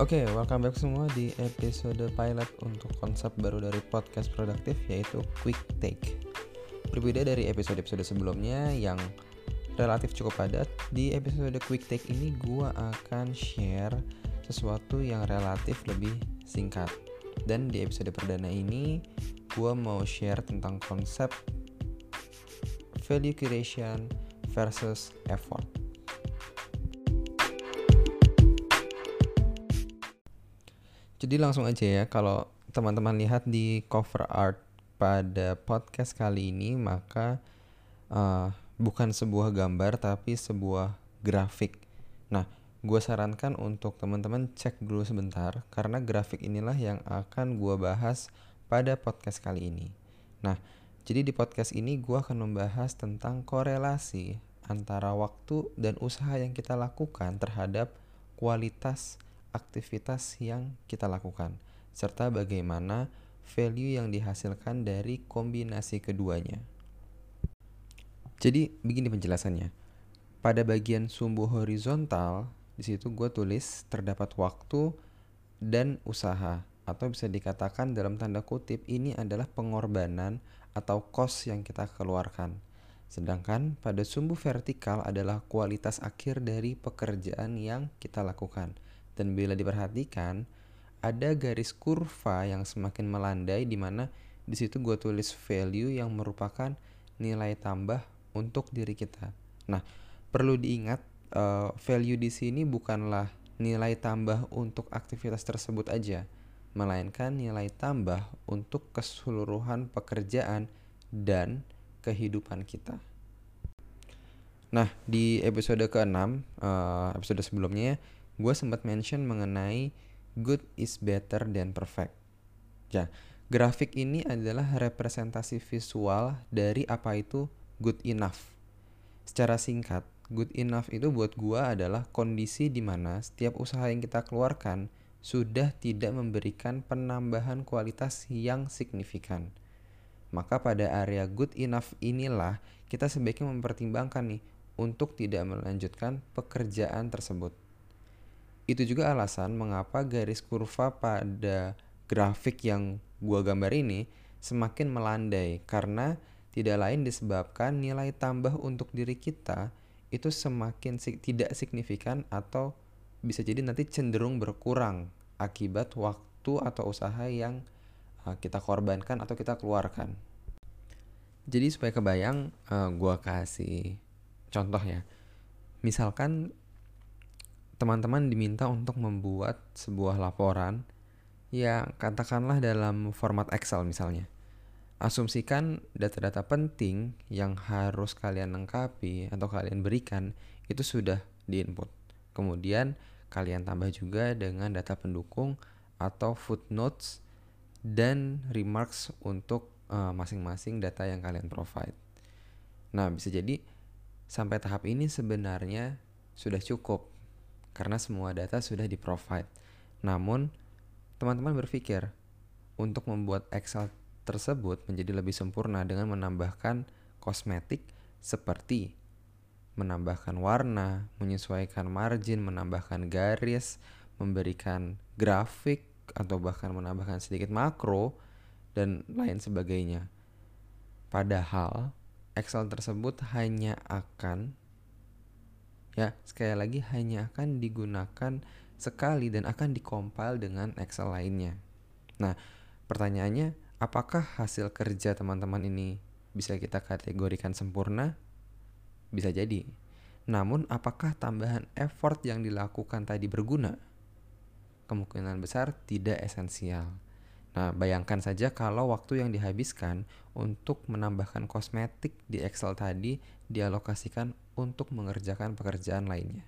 Oke, welcome back semua di episode pilot untuk konsep baru dari podcast produktif yaitu Quick Take. Berbeda dari episode-episode sebelumnya yang relatif cukup padat, di episode Quick Take ini gua akan share sesuatu yang relatif lebih singkat. Dan di episode perdana ini, gua mau share tentang konsep value creation versus effort. Jadi langsung aja ya, kalau teman-teman lihat di cover art pada podcast kali ini, maka uh, bukan sebuah gambar tapi sebuah grafik. Nah, gue sarankan untuk teman-teman cek dulu sebentar, karena grafik inilah yang akan gue bahas pada podcast kali ini. Nah, jadi di podcast ini gue akan membahas tentang korelasi antara waktu dan usaha yang kita lakukan terhadap kualitas aktivitas yang kita lakukan, serta bagaimana value yang dihasilkan dari kombinasi keduanya. Jadi begini penjelasannya. Pada bagian sumbu horizontal, di situ gue tulis terdapat waktu dan usaha atau bisa dikatakan dalam tanda kutip ini adalah pengorbanan atau cost yang kita keluarkan. Sedangkan pada sumbu vertikal adalah kualitas akhir dari pekerjaan yang kita lakukan. Dan bila diperhatikan, ada garis kurva yang semakin melandai di mana di situ gue tulis value yang merupakan nilai tambah untuk diri kita. Nah, perlu diingat uh, value di sini bukanlah nilai tambah untuk aktivitas tersebut aja, melainkan nilai tambah untuk keseluruhan pekerjaan dan kehidupan kita. Nah, di episode ke-6, uh, episode sebelumnya gue sempat mention mengenai good is better than perfect. Ya, grafik ini adalah representasi visual dari apa itu good enough. Secara singkat, good enough itu buat gue adalah kondisi di mana setiap usaha yang kita keluarkan sudah tidak memberikan penambahan kualitas yang signifikan. Maka pada area good enough inilah kita sebaiknya mempertimbangkan nih untuk tidak melanjutkan pekerjaan tersebut. Itu juga alasan mengapa garis kurva pada grafik yang gua gambar ini semakin melandai karena tidak lain disebabkan nilai tambah untuk diri kita itu semakin si tidak signifikan atau bisa jadi nanti cenderung berkurang akibat waktu atau usaha yang uh, kita korbankan atau kita keluarkan. Jadi supaya kebayang, uh, gua kasih contoh ya. Misalkan teman-teman diminta untuk membuat sebuah laporan yang katakanlah dalam format Excel misalnya. Asumsikan data-data penting yang harus kalian lengkapi atau kalian berikan itu sudah diinput. Kemudian kalian tambah juga dengan data pendukung atau footnotes dan remarks untuk eh, masing-masing uh, data yang kalian provide. Nah, bisa jadi sampai tahap ini sebenarnya sudah cukup karena semua data sudah di-provide. Namun, teman-teman berpikir untuk membuat Excel tersebut menjadi lebih sempurna dengan menambahkan kosmetik seperti menambahkan warna, menyesuaikan margin, menambahkan garis, memberikan grafik atau bahkan menambahkan sedikit makro dan lain sebagainya. Padahal Excel tersebut hanya akan Ya, sekali lagi hanya akan digunakan sekali dan akan dikompil dengan Excel lainnya. Nah, pertanyaannya, apakah hasil kerja teman-teman ini bisa kita kategorikan sempurna? Bisa jadi. Namun, apakah tambahan effort yang dilakukan tadi berguna? Kemungkinan besar tidak esensial. Nah, bayangkan saja kalau waktu yang dihabiskan untuk menambahkan kosmetik di Excel tadi dialokasikan untuk mengerjakan pekerjaan lainnya.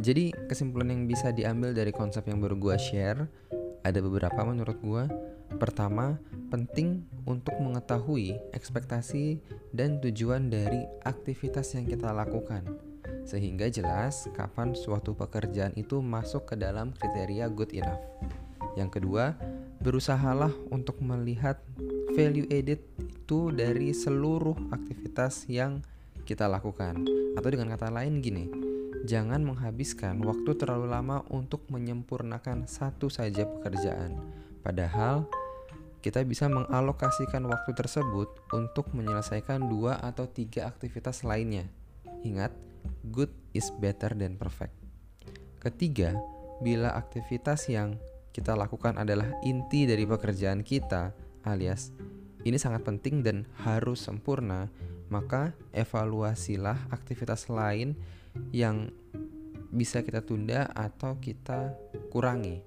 Jadi kesimpulan yang bisa diambil dari konsep yang baru gue share ada beberapa menurut gue. Pertama, penting untuk mengetahui ekspektasi dan tujuan dari aktivitas yang kita lakukan sehingga jelas kapan suatu pekerjaan itu masuk ke dalam kriteria good enough. Yang kedua, berusahalah untuk melihat value added itu dari seluruh aktivitas yang kita lakukan. Atau dengan kata lain gini, jangan menghabiskan waktu terlalu lama untuk menyempurnakan satu saja pekerjaan. Padahal kita bisa mengalokasikan waktu tersebut untuk menyelesaikan dua atau tiga aktivitas lainnya. Ingat, good is better than perfect. Ketiga, bila aktivitas yang kita lakukan adalah inti dari pekerjaan kita, alias ini sangat penting dan harus sempurna, maka evaluasilah aktivitas lain yang bisa kita tunda atau kita kurangi.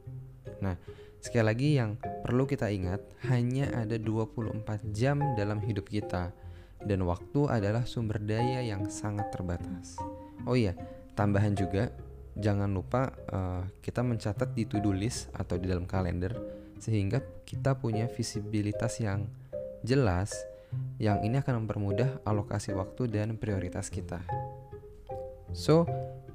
Nah, Sekali lagi yang perlu kita ingat, hanya ada 24 jam dalam hidup kita dan waktu adalah sumber daya yang sangat terbatas. Oh iya, tambahan juga jangan lupa uh, kita mencatat di to-do list atau di dalam kalender sehingga kita punya visibilitas yang jelas yang ini akan mempermudah alokasi waktu dan prioritas kita. So,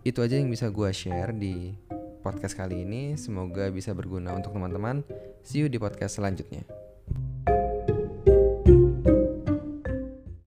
itu aja yang bisa gue share di podcast kali ini. Semoga bisa berguna untuk teman-teman. See you di podcast selanjutnya.